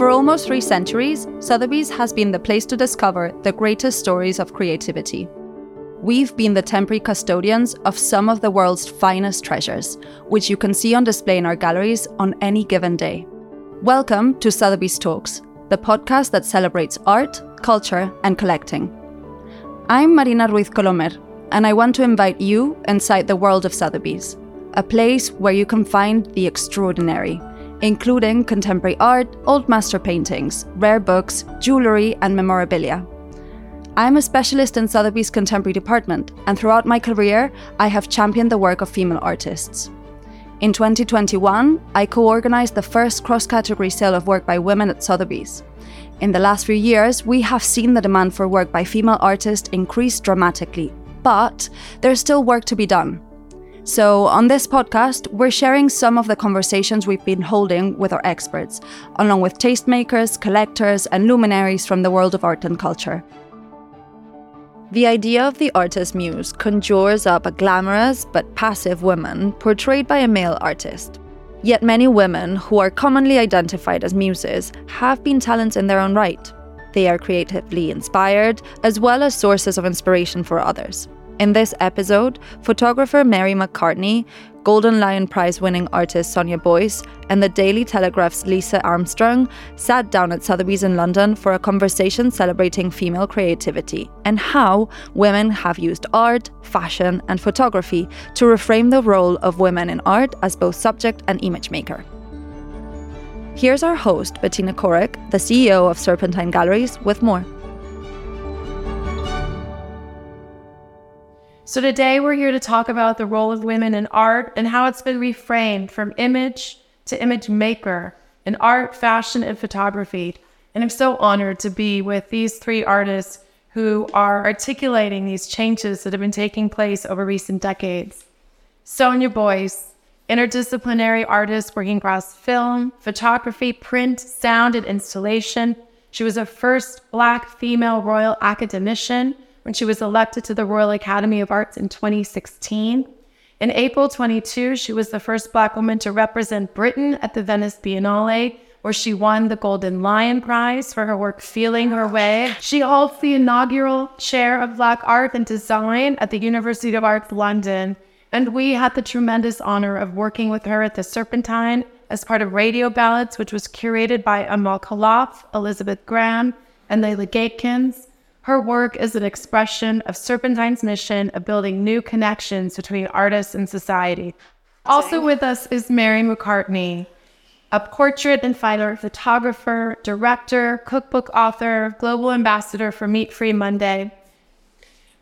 For almost three centuries, Sotheby's has been the place to discover the greatest stories of creativity. We've been the temporary custodians of some of the world's finest treasures, which you can see on display in our galleries on any given day. Welcome to Sotheby's Talks, the podcast that celebrates art, culture, and collecting. I'm Marina Ruiz Colomer, and I want to invite you inside the world of Sotheby's, a place where you can find the extraordinary including contemporary art, old master paintings, rare books, jewellery, and memorabilia. I'm a specialist in Sotheby's contemporary department, and throughout my career, I have championed the work of female artists. In 2021, I co organized the first cross category sale of work by women at Sotheby's. In the last few years, we have seen the demand for work by female artists increase dramatically, but there's still work to be done. So, on this podcast, we're sharing some of the conversations we've been holding with our experts, along with tastemakers, collectors, and luminaries from the world of art and culture. The idea of the artist muse conjures up a glamorous but passive woman portrayed by a male artist. Yet many women who are commonly identified as muses have been talents in their own right. They are creatively inspired, as well as sources of inspiration for others. In this episode, photographer Mary McCartney, Golden Lion Prize winning artist Sonia Boyce, and the Daily Telegraph's Lisa Armstrong sat down at Sotheby's in London for a conversation celebrating female creativity and how women have used art, fashion, and photography to reframe the role of women in art as both subject and image maker. Here's our host, Bettina Korek, the CEO of Serpentine Galleries, with more. So, today we're here to talk about the role of women in art and how it's been reframed from image to image maker in art, fashion, and photography. And I'm so honored to be with these three artists who are articulating these changes that have been taking place over recent decades. Sonia Boyce, interdisciplinary artist working across film, photography, print, sound, and installation. She was a first Black female royal academician when she was elected to the Royal Academy of Arts in 2016. In April 22, she was the first Black woman to represent Britain at the Venice Biennale, where she won the Golden Lion Prize for her work Feeling Her Way. She holds the inaugural chair of Black Art and Design at the University of Arts London. And we had the tremendous honor of working with her at the Serpentine as part of Radio Ballads, which was curated by Amal Khalaf, Elizabeth Graham, and Leila Gatkins. Her work is an expression of Serpentine's mission of building new connections between artists and society. Also with us is Mary McCartney, a portrait and fine art photographer, director, cookbook author, global ambassador for Meat Free Monday.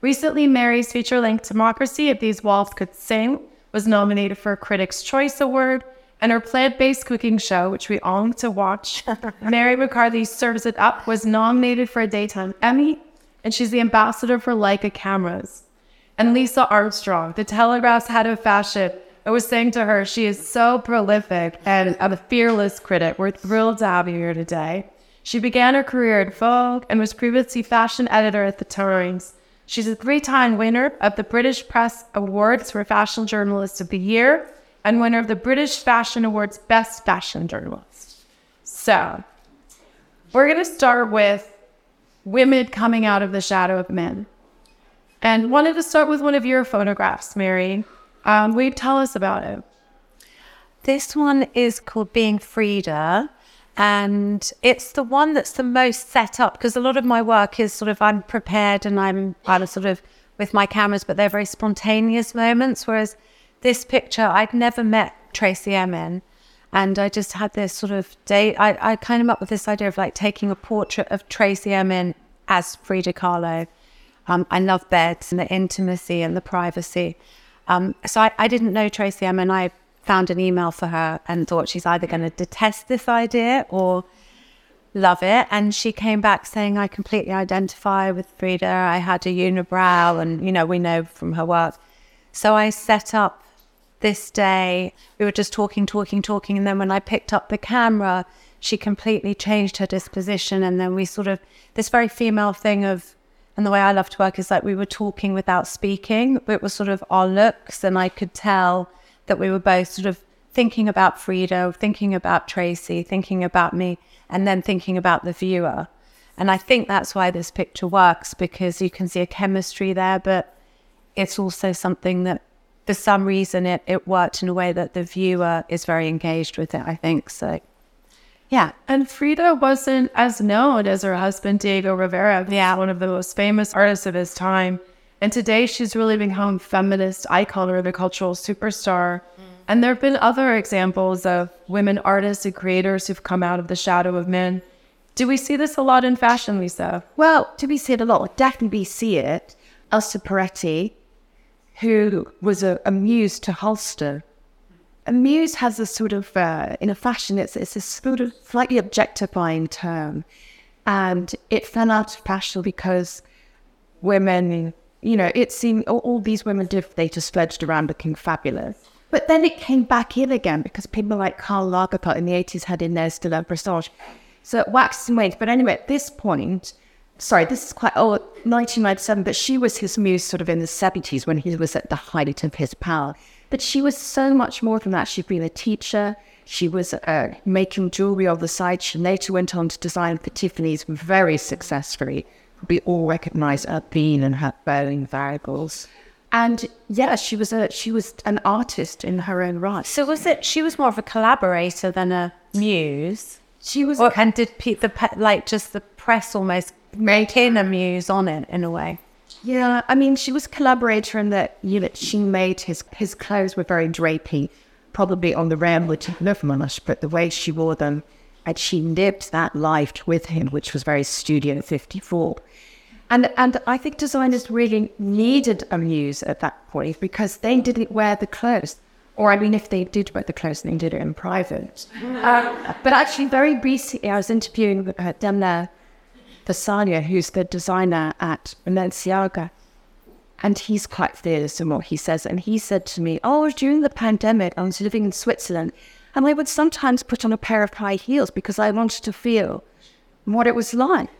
Recently, Mary's feature length Democracy If These Walls Could Sing was nominated for a Critics' Choice Award, and her plant based cooking show, which we all need to watch, Mary McCartney Serves It Up, was nominated for a Daytime Emmy and she's the ambassador for Leica cameras. And Lisa Armstrong, the Telegraph's head of fashion, I was saying to her, she is so prolific and a fearless critic. We're thrilled to have you here today. She began her career at Vogue and was previously fashion editor at The Times. She's a three time winner of the British Press Awards for Fashion Journalist of the Year and winner of the British Fashion Awards Best Fashion Journalist. So, we're going to start with women coming out of the shadow of men. And wanted to start with one of your photographs, Mary. Um, will you tell us about it? This one is called Being Frida. And it's the one that's the most set up because a lot of my work is sort of I'm prepared and I'm I'm sort of with my cameras, but they're very spontaneous moments. Whereas this picture, I'd never met Tracey Emin. And I just had this sort of day. I, I kind of up with this idea of like taking a portrait of Tracey Emin as Frida Kahlo. Um, I love beds and the intimacy and the privacy. Um, so I, I, didn't know Tracey Emin. I found an email for her and thought she's either going to detest this idea or love it. And she came back saying, I completely identify with Frida. I had a unibrow, and, you know, we know from her work. So I set up this day. We were just talking, talking, talking. And then when I picked up the camera, she completely changed her disposition. And then we sort of, this very female thing of, and the way I love to work is like we were talking without speaking. But it was sort of our looks, and I could tell that we were both sort of thinking about Frida, thinking about Tracey, thinking about me, and then thinking about the viewer. And I think that's why this picture works because you can see a chemistry there, but it's also something that for some reason it, it worked in a way that the viewer is very engaged with it, I think. So yeah. And Frida wasn't as known as her husband Diego Rivera, yeah. one of the most famous artists of his time. And today she's really become feminist icon or the cultural superstar. Mm. And there have been other examples of women artists and creators who've come out of the shadow of men. Do we see this a lot in fashion, Lisa? Well, do we see it a lot? Definitely see it. Elsa Peretti, who was a, a muse to Halston. A muse has a sort of, uh, in a fashion, it's, it's a sort of slightly objectifying term. And it fell out of fashion because women you know, it seemed all, all these women did, they just fledged around looking fabulous. But then it came back in again because people like Karl Lagerfeld in the 80s had in there still a Prestige. So it waxed and waned. But anyway, at this point, sorry, this is quite old, 1997, but she was his muse sort of in the 70s when he was at the height of his power. But she was so much more than that. She'd been a teacher. She was uh, making jewelry on the side. She later went on to design for Tiffany's very successfully we all recognize her being and her bearing variables. And yeah, she was a she was an artist in her own right. So was it she was more of a collaborator than a muse? She was, or, and did pe- the pe- like just the press almost make in a muse on it in a way? Yeah, I mean, she was a collaborator in that you know she made his his clothes were very drapey, probably on the realm which Nevermonish, but the way she wore them, and she lived that life with him, which was very Studio 54. And and I think designers really needed a muse at that point because they didn't wear the clothes. Or I mean, if they did wear the clothes, they did it in private. Um, but actually, very recently, I was interviewing uh, Demna Gvasalia, who's the designer at Balenciaga, and he's quite fearless in what he says. And he said to me, "Oh, during the pandemic, I was living in Switzerland, and I would sometimes put on a pair of high heels because I wanted to feel what it was like."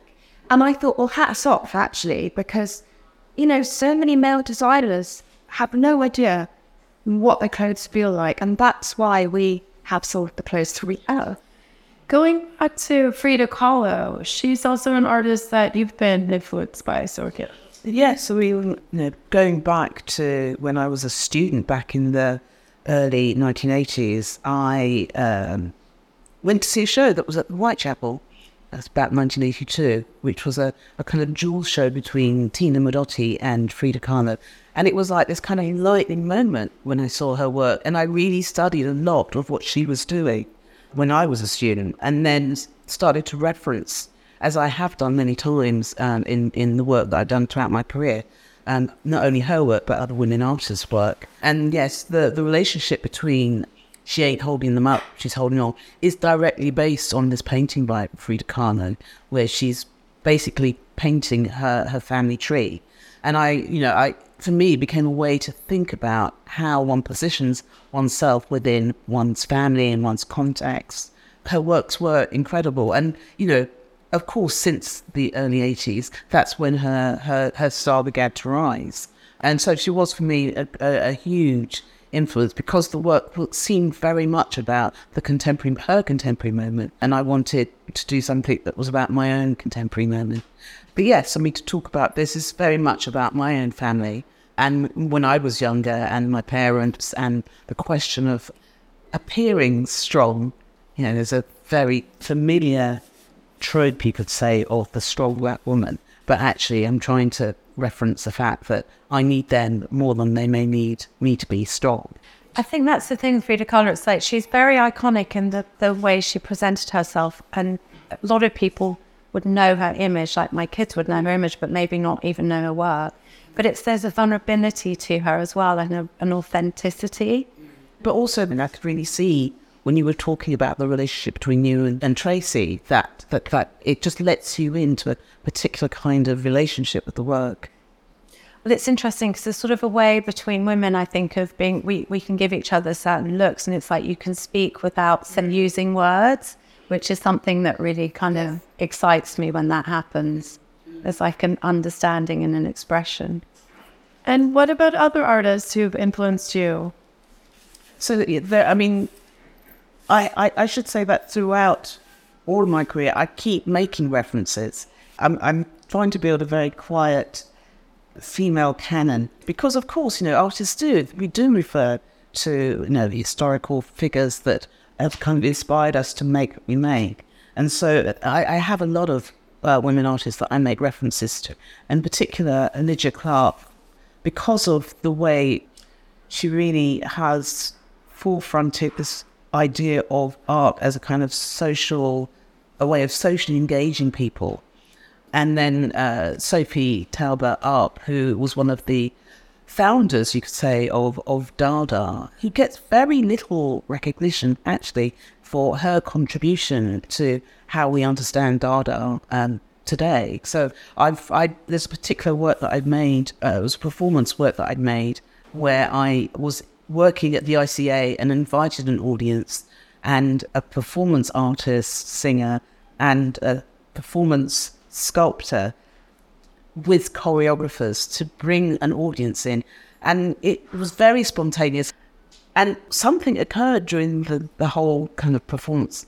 And I thought, well, hats off, actually, because, you know, so many male designers have no idea what their clothes feel like. And that's why we have sold the clothes to we have. Going back to Frida Kahlo, she's also an artist that you've been influenced by, so Yes, so we, you know, going back to when I was a student back in the early 1980s, I um, went to see a show that was at the Whitechapel that's about 1982, which was a, a kind of dual show between Tina Modotti and Frida Kahlo. And it was like this kind of enlightening moment when I saw her work. And I really studied a lot of what she was doing when I was a student and then started to reference, as I have done many times um, in, in the work that I've done throughout my career, um, not only her work, but other women artists' work. And yes, the, the relationship between she ain't holding them up, she's holding on, is directly based on this painting by Frida Kahlo, where she's basically painting her, her family tree. And I, you know, I, for me, became a way to think about how one positions oneself within one's family and one's context. Her works were incredible. And, you know, of course, since the early 80s, that's when her, her, her star began to rise. And so she was, for me, a, a, a huge influence because the work seemed very much about the contemporary, her contemporary moment, and I wanted to do something that was about my own contemporary moment. But yes, I mean, to talk about this is very much about my own family and when I was younger and my parents and the question of appearing strong. You know, there's a very familiar trope you could say of the strong black woman, but actually I'm trying to reference the fact that I need them more than they may need me to be strong. I think that's the thing with Frida Kahlo. It's like she's very iconic in the, the way she presented herself. And a lot of people would know her image, like my kids would know her image, but maybe not even know her work. But it's there's a vulnerability to her as well and a, an authenticity. But also, I, mean, I could really see when you were talking about the relationship between you and, and Tracey that, that that it just lets you into a particular kind of relationship with the work. Well, it's interesting because there's sort of a way between women, I think, of being we, we can give each other certain looks, and it's like you can speak without some using words, which is something that really kind of excites me when that happens. There's like an understanding and an expression. And what about other artists who've influenced you? So there, I mean, I, I, I should say that throughout all of my career, I keep making references. I'm, I'm trying to build a very quiet female canon because, of course, you know, artists do. We do refer to, you know, historical figures that have kind of inspired us to make what we make. And so I, I have a lot of uh, women artists that I make references to, in particular, Lygia Clark, because of the way she really has forefronted this idea of art as a kind of social, a way of socially engaging people. And then uh, Sophie Taeuber Arp, who was one of the founders, you could say, of, of Dada, who gets very little recognition actually for her contribution to how we understand Dada um, today. So I've I, there's a particular work that I've made. Uh, it was performance work that I'd made where I was working at the ICA and invited an audience and a performance artist, singer, and a performance sculptor with choreographers to bring an audience in. And it was very spontaneous. And something occurred during the, the whole kind of performance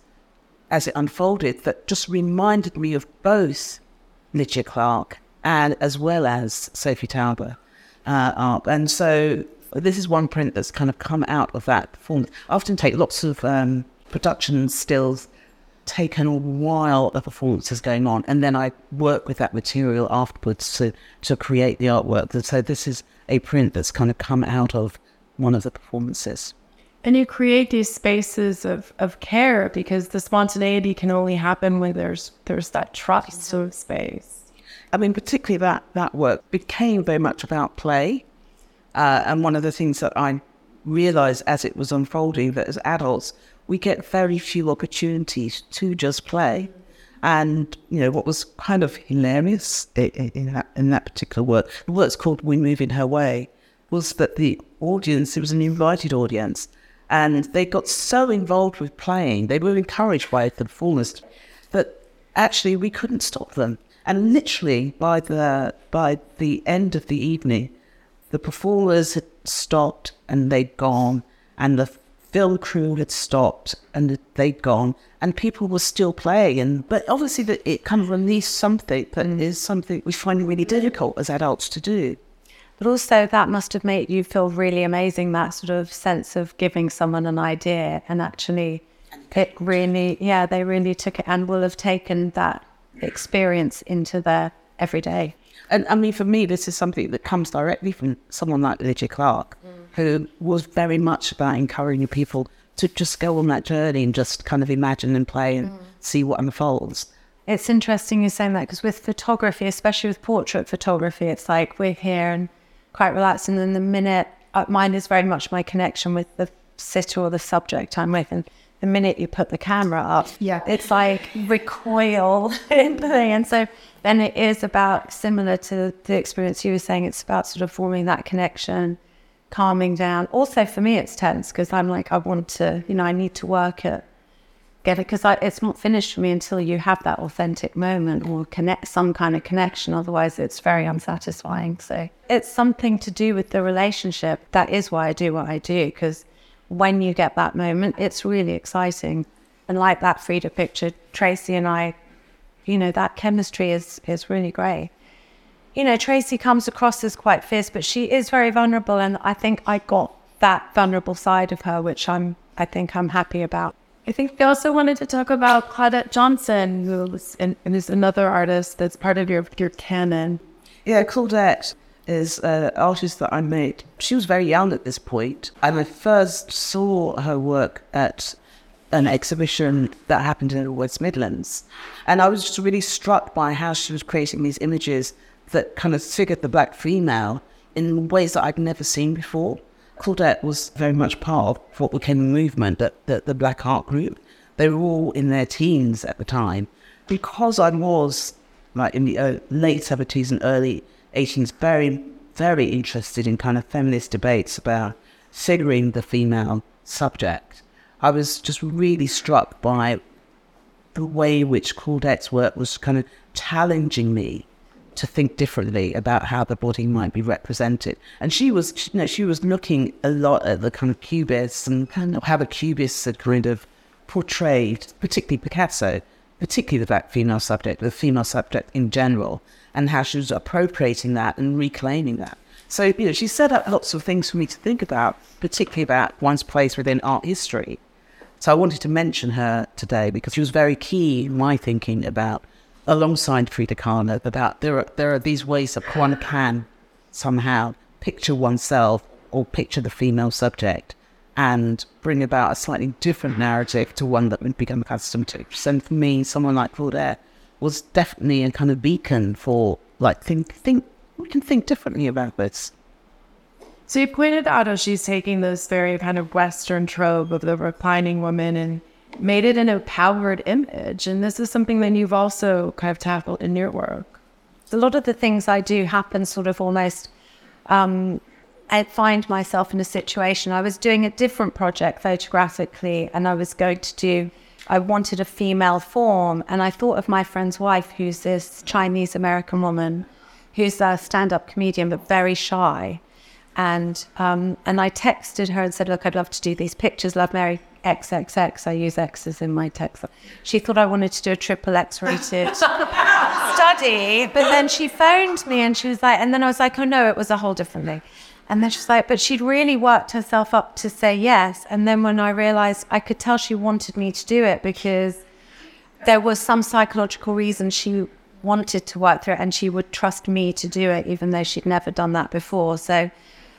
as it unfolded that just reminded me of both Lygia Clark and as well as Sophie Taeuber uh, And so this is one print that's kind of come out of that performance. I often take lots of um, production stills taken while the performance is going on, and then I work with that material afterwards to, to create the artwork. And so this is a print that's kind of come out of one of the performances. And you create these spaces of, of care because the spontaneity can only happen when there's there's that trust of space. I mean, particularly that that work became very much about play, uh, and one of the things that I realized as it was unfolding that as adults we get very few opportunities to just play. And you know what was kind of hilarious in that in that particular work, the work's called "We Move in Her Way," was that the audience it was an invited audience, and they got so involved with playing, they were encouraged by the performers, that actually we couldn't stop them. And literally by the by the end of the evening, the performers had stopped and they'd gone, and the film crew had stopped and they'd gone, and people were still playing. And but obviously, that it kind of released something that mm. is something we find really difficult as adults to do. But also, that must have made you feel really amazing. That sort of sense of giving someone an idea and actually, it really, yeah, they really took it and will have taken that experience into their everyday. And I mean, for me, this is something that comes directly from someone like Lygia Clark, mm. who was very much about encouraging people to just go on that journey and just kind of imagine and play and mm. see what unfolds. It's interesting you're saying that because with photography, especially with portrait photography, it's like we're here and quite relaxed, and then the minute uh, mine is very much my connection with the sitter or the subject I'm with, and the minute you put the camera up, yeah, it's like recoil and so then it is about similar to the experience you were saying. It's about sort of forming that connection, calming down. Also, for me, it's tense because I'm like, I want to, you know, I need to work it, get it because it's not finished for me until you have that authentic moment or connect some kind of connection. Otherwise, it's very unsatisfying. So it's something to do with the relationship. That is why I do what I do because when you get that moment, it's really exciting. And like that Frida picture, Tracey and I, you know, that chemistry is is really great. You know, Tracey comes across as quite fierce, but she is very vulnerable, and I think I got that vulnerable side of her, which I'm I think I'm happy about. I think we also wanted to talk about Claudette Johnson, who was, and, and is another artist that's part of your, your canon. Yeah, Claudette is an artist that I met. She was very young at this point. and I first saw her work at an exhibition that happened in the West Midlands. And I was just really struck by how she was creating these images that kind of figured the black female in ways that I'd never seen before. Claudette was very much part of what became a movement, the, the, the Black Art Group. They were all in their teens at the time. Because I was, like, in the uh, late 70s and early 80s, very, very interested in kind of feminist debates about figuring the female subject. I was just really struck by the way in which Claudette's work was kind of challenging me to think differently about how the body might be represented. And she was, you know, she was looking a lot at the kind of cubists and kind of how the cubists had kind of portrayed, particularly Picasso, particularly the black female subject, the female subject in general, and how she was appropriating that and reclaiming that. So, you know, she set up lots of things for me to think about, particularly about one's place within art history. So I wanted to mention her today because she was very key in my thinking about, alongside Frida Kahlo, about there are, there are these ways that one can somehow picture oneself or picture the female subject and bring about a slightly different narrative to one that we've become accustomed to. So for me, someone like Claudette was definitely a kind of beacon for like think think we can think differently about this. So you pointed out how she's taking this very kind of Western trope of the reclining woman and made it an empowered image. And this is something that you've also kind of tackled in your work. A lot of the things I do happen sort of almost. Um, I find myself in a situation. I was doing a different project photographically, and I was going to do. I wanted a female form, and I thought of my friend's wife, who's this Chinese American woman, who's a stand-up comedian but very shy and um, and I texted her and said, "Look, I'd love to do these pictures. Love Mary XXX. I use X's in my text." She thought I wanted to do a triple X rated study, but then she phoned me and she was like, and then I was like, "Oh no, it was a whole different thing." And then she's like, but she'd really worked herself up to say yes. And then when I realized, I could tell she wanted me to do it because there was some psychological reason she wanted to work through it and she would trust me to do it, even though she'd never done that before. So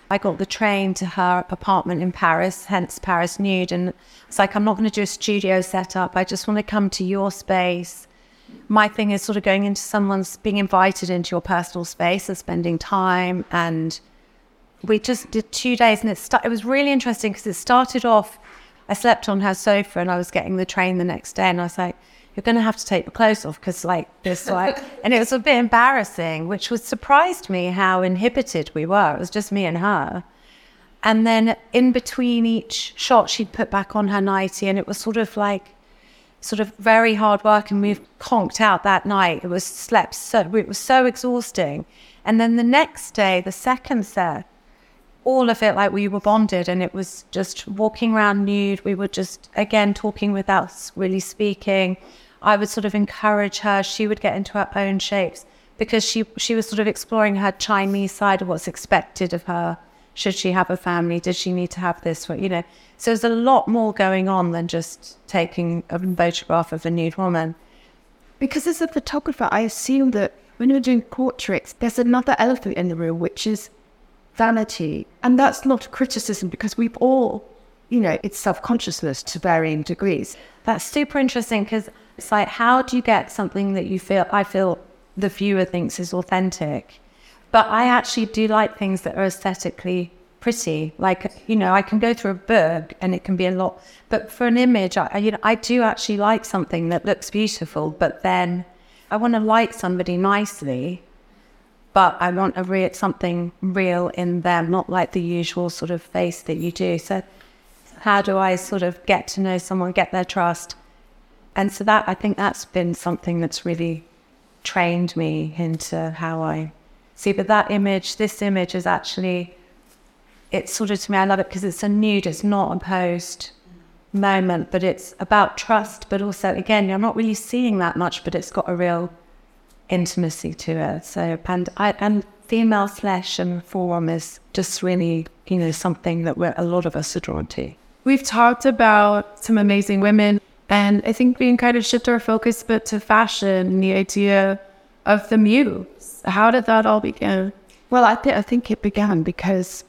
I got the train to her apartment in Paris, hence Paris Nude. And it's like, I'm not going to do a studio setup. I just want to come to your space. My thing is sort of going into someone's, being invited into your personal space and spending time. And we just did two days. And it, st- it was really interesting because it started off, I slept on her sofa and I was getting the train the next day. And I was like, you're going to have to take your clothes off because like this like and it was a bit embarrassing which was surprised me how inhibited we were it was just me and her and then in between each shot she'd put back on her nightie and it was sort of like sort of very hard work and we conked out that night it was slept so it was so exhausting and then the next day the second set all of it like we were bonded and it was just walking around nude we were just again talking without really speaking I would sort of encourage her. She would get into her own shapes because she she was sort of exploring her Chinese side of what's expected of her. Should she have a family? did she need to have this? You know, so there's a lot more going on than just taking a photograph of a nude woman. Because as a photographer, I assume that when you're doing portraits, there's another elephant in the room, which is vanity. And that's not a criticism because we've all, you know, it's self consciousness to varying degrees. That's super interesting because it's like, how do you get something that you feel, I feel the viewer thinks is authentic? But I actually do like things that are aesthetically pretty. Like, you know, I can go through a book and it can be a lot, but for an image, I, you know, I do actually like something that looks beautiful, but then I want to like somebody nicely, but I want a real, something real in them, not like the usual sort of face that you do. So how do I sort of get to know someone, get their trust? And so that I think that's been something that's really trained me into how I see. But that image, this image is actually, it's sort of to me, I love it because it's a nude, it's not a post moment, but it's about trust. But also, again, you're not really seeing that much, but it's got a real intimacy to it. So, and I, and female flesh and form is just really, you know, something that we're, a lot of us are drawn to. We've talked about some amazing women, and I think we can kind of shift our focus a bit to fashion and the idea of the muse. How did that all begin? Well, I, th- I think it began because,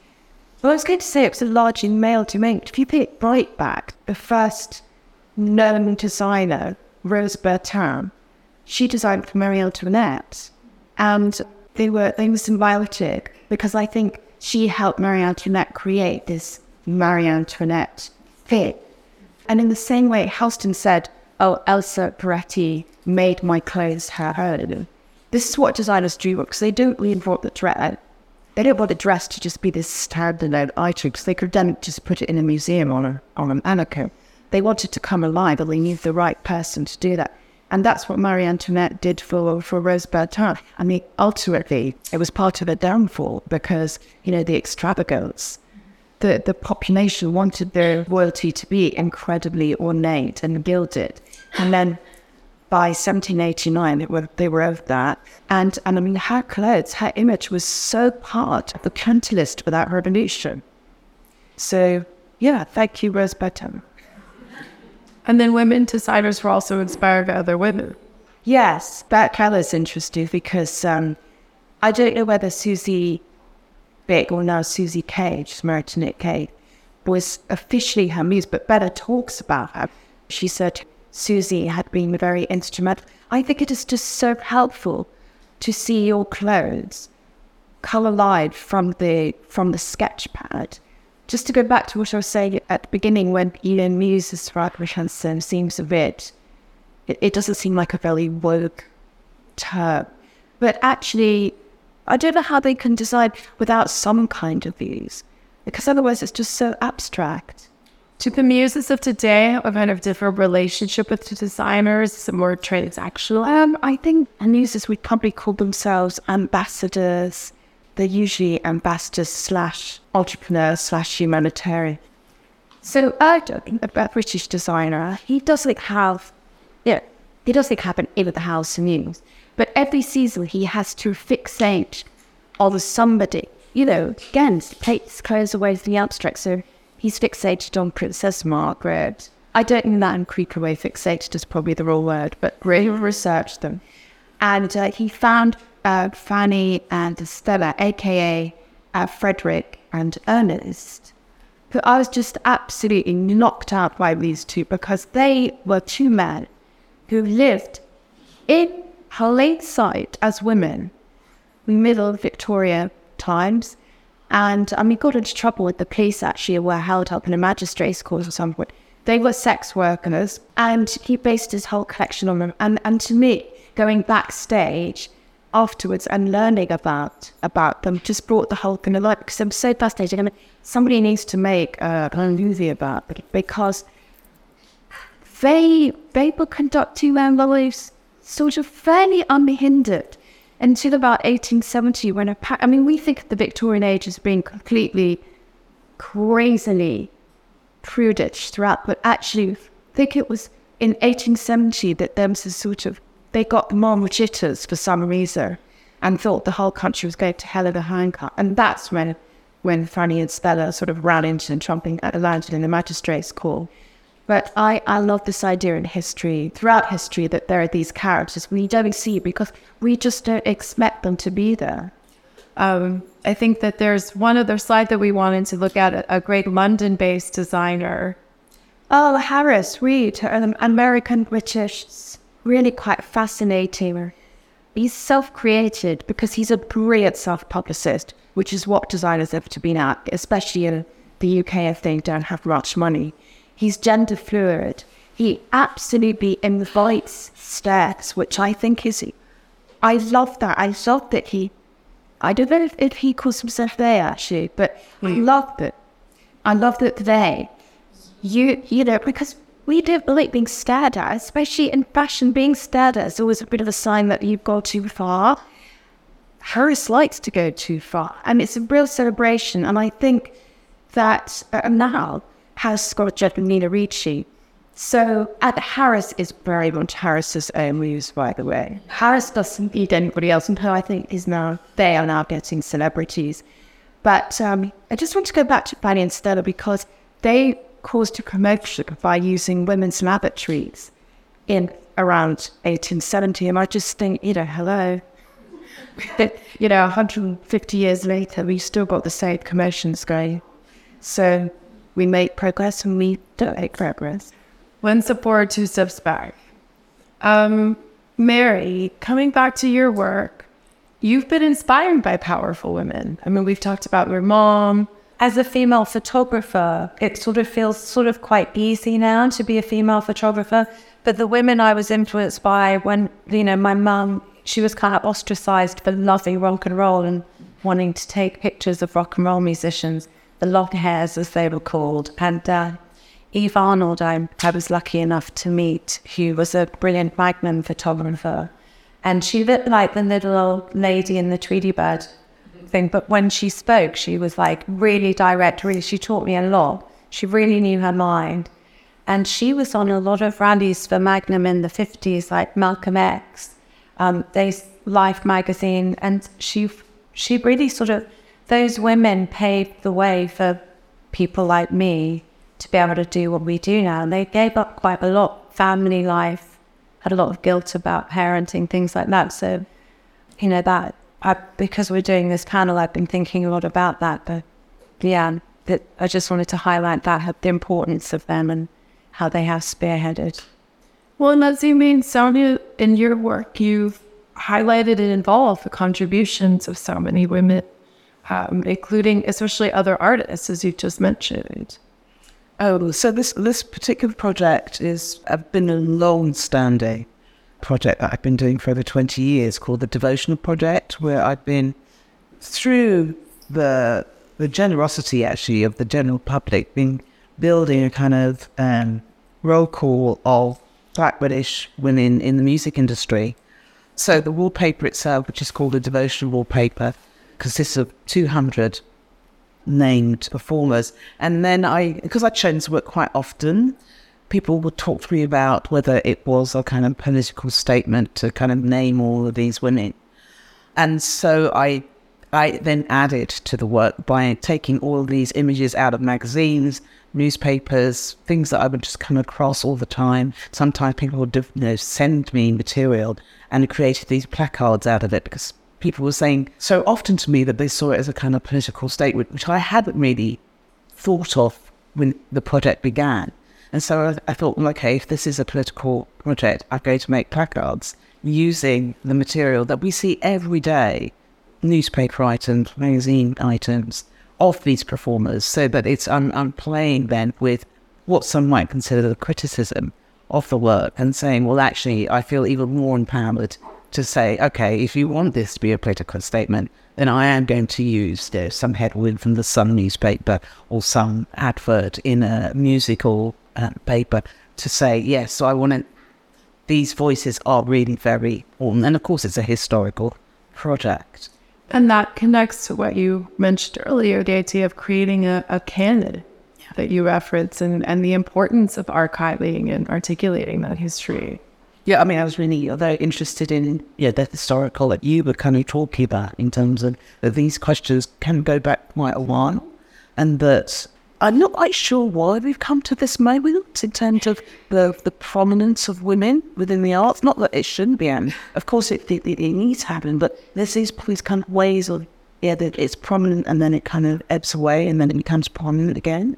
well, I was going to say it was a largely male domain. If you pick Breitbart, the first known designer, Rose Bertin, she designed for Marie Antoinette. And they were they were symbiotic because I think she helped Marie Antoinette create this Marie Antoinette fit. And in the same way, Halston said, Oh, Elsa Peretti made my clothes her own. This is what designers do because they don't reinvent the dress. They don't want the dress to just be this standalone item because they could then just put it in a museum on a, on an mannequin. They want it to come alive and they need the right person to do that. And that's what Marie Antoinette did for, for Rose Bertin. I mean, ultimately, it was part of a downfall because, you know, the extravagance, the, the population wanted their royalty to be incredibly ornate and gilded. And then by 1789, were, they were over that. And, and I mean, her clothes, her image was so part of the list for that revolution. So, yeah, thank you, Rose Bertin. And then women designers were also inspired by other women. Yes, that color is interesting because um, I don't know whether Susie Bick or now Susie Cave, married to Nick Cave, was officially her muse, but Bella talks about her. She said Susie had been very instrumental. I think it is just so helpful to see your clothes come alive from the from the sketch pad just to go back to what I was saying at the beginning, when Elon uses Frederick Hansen seems a bit, it, it doesn't seem like a very woke term. But actually, I don't know how they can design without some kind of views, because otherwise it's just so abstract. Do the muses of today have a kind of different relationship with the designers, some more transactional? Um, I think muses would probably call themselves ambassadors they're usually ambassadors slash entrepreneurs slash humanitarian. So Erdem, a British designer, he doesn't have, yeah, he doesn't have an in the house news, but every season he has to fixate on somebody. You know, again, takes clothes away the abstract. So he's fixated on Princess Margaret. I don't mean that in creep away. Fixated is probably the wrong word, but really researched them. And uh, he found uh, Fanny and Stella, aka uh, Frederick and Ernest, who I was just absolutely knocked out by these two because they were two men who lived in side as women, middle Victoria times. And I mean, got into trouble with the police actually, were held up in a magistrate's court or something. They were sex workers, and he based his whole collection on them. And, and to me, going backstage, afterwards and learning about about them just brought the whole thing alive because I'm so fascinated. I mean, somebody needs to make a movie about it because they they were conducting their lives sort of fairly unhindered until about 1870 when a I mean we think of the Victorian age as being completely crazily prudish throughout, but actually I think it was in 1870 that there was a sort of they got more jitters for some reason and thought the whole country was going to hell in a handcart. And that's when when Fanny and Stella sort of ran into and trumping at landed in the magistrate's court. But I, I love this idea in history, throughout history, that there are these characters we don't see because we just don't expect them to be there. Um, I think that there's one other slide that we wanted to look at, a, a great London-based designer. Oh, Harris Reed, an American British really quite fascinating. He's self created because he's a brilliant self publicist, which is what designers have to be at, especially in the UK if they don't have much money. He's gender fluid. He absolutely invites stares, which I think is. I love that. I love that he. I don't know if, if he calls himself they actually, but I love that. I love that they. You you know because we don't like being stared at, especially in fashion. Being stared at is always a bit of a sign that you've gone too far. Harris likes to go too far, and it's a real celebration. And I think that uh, now has Scott Jett and Nina Ricci. So, at Harris is very much Harris's own muse, by the way. Harris doesn't need anybody else, and her, I think is now they are now getting celebrities. But um, I just want to go back to Fanny and Stella because they caused a commotion by using women's lavatories in around 1870. And I just think, you know, hello. you know, 150 years later, we've still got the same commotions going. So we make progress and we don't make progress. One support, two steps back. Um, Mary, coming back to your work, you've been inspired by powerful women. I mean, we've talked about your mom. As a female photographer, it sort of feels sort of quite easy now to be a female photographer. But the women I was influenced by when, you know, my mum, she was kind of ostracized for loving rock and roll and wanting to take pictures of rock and roll musicians, the long hairs as they were called. And uh, Eve Arnold, I, I was lucky enough to meet, who was a brilliant Magnum photographer. And she looked like the little old lady in the Tweety Bird thing. But when she spoke, she was like really direct, really, she taught me a lot. She really knew her mind. And she was on a lot of rallies for Magnum in the 50s, like Malcolm X, um, they Life magazine. And she, she really sort of, those women paved the way for people like me to be able to do what we do now. And they gave up quite a lot, family life, had a lot of guilt about parenting, things like that. So, you know, that I, because we're doing this panel, I've been thinking a lot about that. But yeah, that I just wanted to highlight that the importance of them and how they have spearheaded. Well, and as you mean, Sonia, in your work, you've highlighted and involved the contributions of so many women, um, including especially other artists, as you just mentioned. Oh, so this this particular project is uh, been a long-standing project that I've been doing for over twenty years, called the Devotional Project, where I've been through the the generosity actually of the general public, been building a kind of um, roll call of Black British women in the music industry. So the wallpaper itself, which is called a devotional wallpaper, consists of 200 named performers. And then I, because I to work quite often, people would talk to me about whether it was a kind of political statement to kind of name all of these women. And so I, I then added to the work by taking all of these images out of magazines, newspapers, things that I would just come across all the time. Sometimes people would you know, send me material and created these placards out of it because people were saying so often to me that they saw it as a kind of political statement, which I hadn't really thought of when the project began. And so I, thought, okay, if this is a political project, I'm going to make placards using the material that we see every day newspaper items, magazine items of these performers, so that it's I'm, I'm playing then with what some might consider the criticism of the work and saying, well, actually, I feel even more empowered to say, okay, if you want this to be a political statement, then I am going to use you know, some headwind from the Sun newspaper or some advert in a musical uh, paper to say, yes, so I want to, these voices are really very important. And of course, it's a historical project. And that connects to what you mentioned earlier the idea of creating a, a canon that you reference and, and the importance of archiving and articulating that history. Yeah, I mean, I was really uh, very interested in yeah the historical that you were kind of talking about in terms of that these questions can go back quite a while, and that I'm not quite sure why we've come to this moment in terms of the the prominence of women within the arts. Not that it shouldn't be, and of course it, it, it needs to happen, but there's these these kind of ways of yeah that it's prominent and then it kind of ebbs away and then it becomes prominent again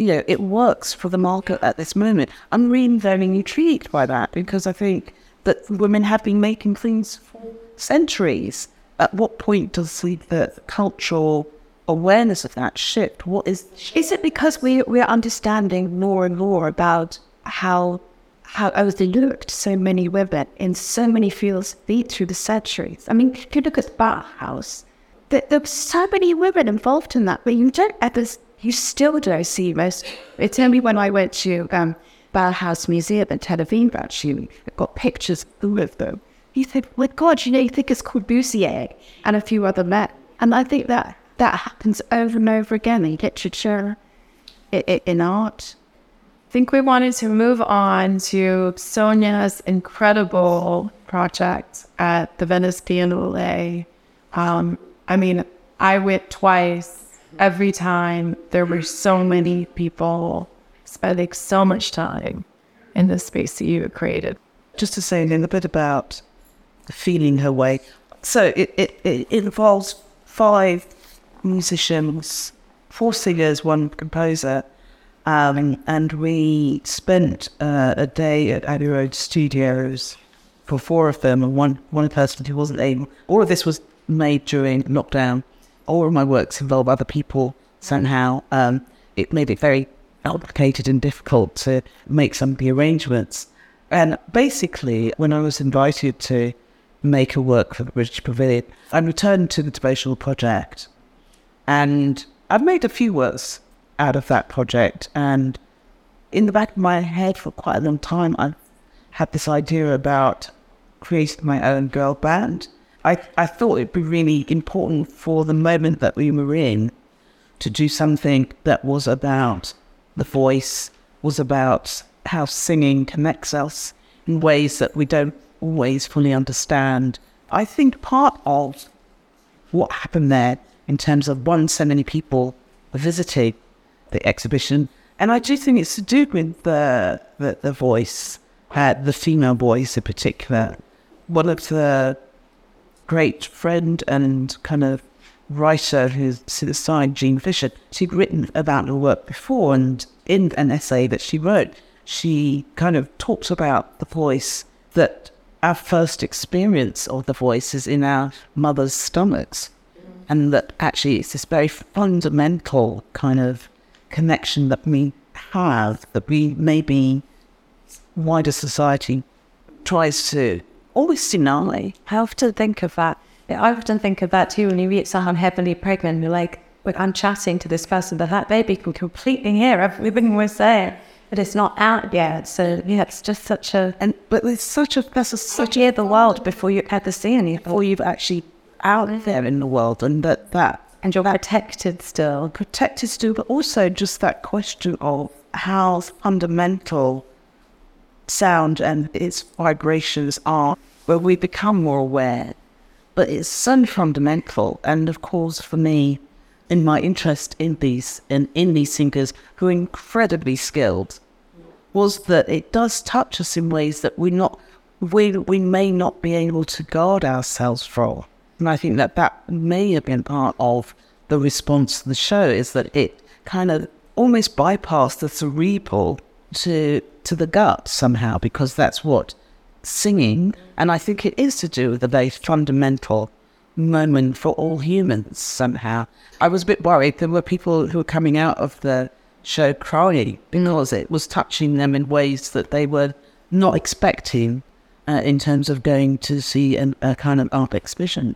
you know, it works for the market at this moment. I'm really very intrigued by that because I think that women have been making things for centuries. At what point does the, cultural awareness of that shift? What is? Is it because we we're understanding more and more about how how overlooked so many women in so many fields be through the centuries? I mean, if you look at Bauhaus, there, there were so many women involved in that, but you don't ever you still don't see most. It's only when I went to um, Bauhaus Museum in Tel Aviv, actually, I got pictures of all of them. You think, my God, you know, you think it's Corbusier and a few other men. And I think that that happens over and over again in literature, in, in art. I think we wanted to move on to Sonia's incredible project at the Venice Biennale. Um, I mean, I went twice every time there were so many people spending so much time in the space that you had created. Just to say a little bit about feeling her way. So it, it, it involves five musicians, four singers, one composer, um, and we spent uh, a day at Abbey Road Studios for four of them, and one one person who wasn't able. All of this was made during lockdown. All of my works involve other people somehow. Um, it made it very complicated and difficult to make some of the arrangements. And basically, when I was invited to make a work for the British Pavilion, I returned to the devotional project. And I've made a few works out of that project. And in the back of my head for quite a long time, I had this idea about creating my own girl band. I, I thought it'd be really important for the moment that we were in to do something that was about the voice, was about how singing connects us in ways that we don't always fully understand. I think part of what happened there in terms of one, so many people visiting the exhibition, and I do think it's to do with the the, the voice, uh, the female voice in particular. One of the great friend and kind of writer who's sitting aside, Jean Fisher, she'd written about her work before, and in an essay that she wrote, she kind of talks about the voice that our first experience of the voice is in our mother's stomachs. And that actually it's this very fundamental kind of connection that we have that we maybe wider society tries to always deny. I often think of that. I often think of that too when you meet someone heavily pregnant. You're like, I'm chatting to this person, but that baby can completely hear everything we're saying but it's not out yet. So yeah, it's just such a and but it's such a that's a such hear the world before you ever see anything, before you've actually out mm. there in the world, and that that and you're protected still, protected still, but also just that question of how fundamental sound and its vibrations are, where we become more aware. But it's so fundamental, and of course, for me, in my interest in these in, in these singers who are incredibly skilled was that it does touch us in ways that we not we we may not be able to guard ourselves from. And I think that that may have been part of the response to the show is that it kind of almost bypassed the cerebral to to the gut somehow because that's what singing and I think it is to do with the very fundamental moment for all humans somehow. I was a bit worried. There were people who were coming out of the show crying because it was touching them in ways that they were not expecting uh, in terms of going to see an, a kind of art exhibition.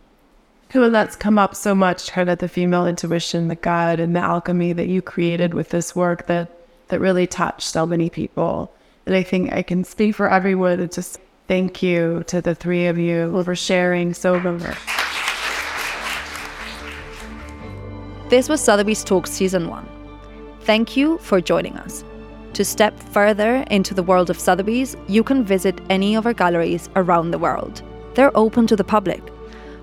Well, that's come up so much, kind of the female intuition, the God, and the alchemy that you created with this work that that really touched so many people. And I think I can speak for everyone and just thank you to the three of you for sharing so much. This was Sotheby's Talk Season 1. Thank you for joining us. To step further into the world of Sotheby's, you can visit any of our galleries around the world. They're open to the public.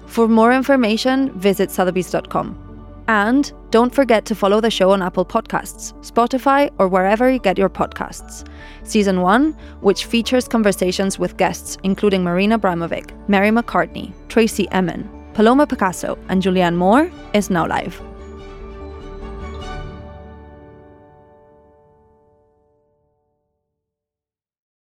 For more information, visit sotheby's.com. And don't forget to follow the show on Apple Podcasts, Spotify, or wherever you get your podcasts. Season 1, which features conversations with guests including Marina Abramovic, Mary McCartney, Tracey Emin, Paloma Picasso, and Julianne Moore, is now live.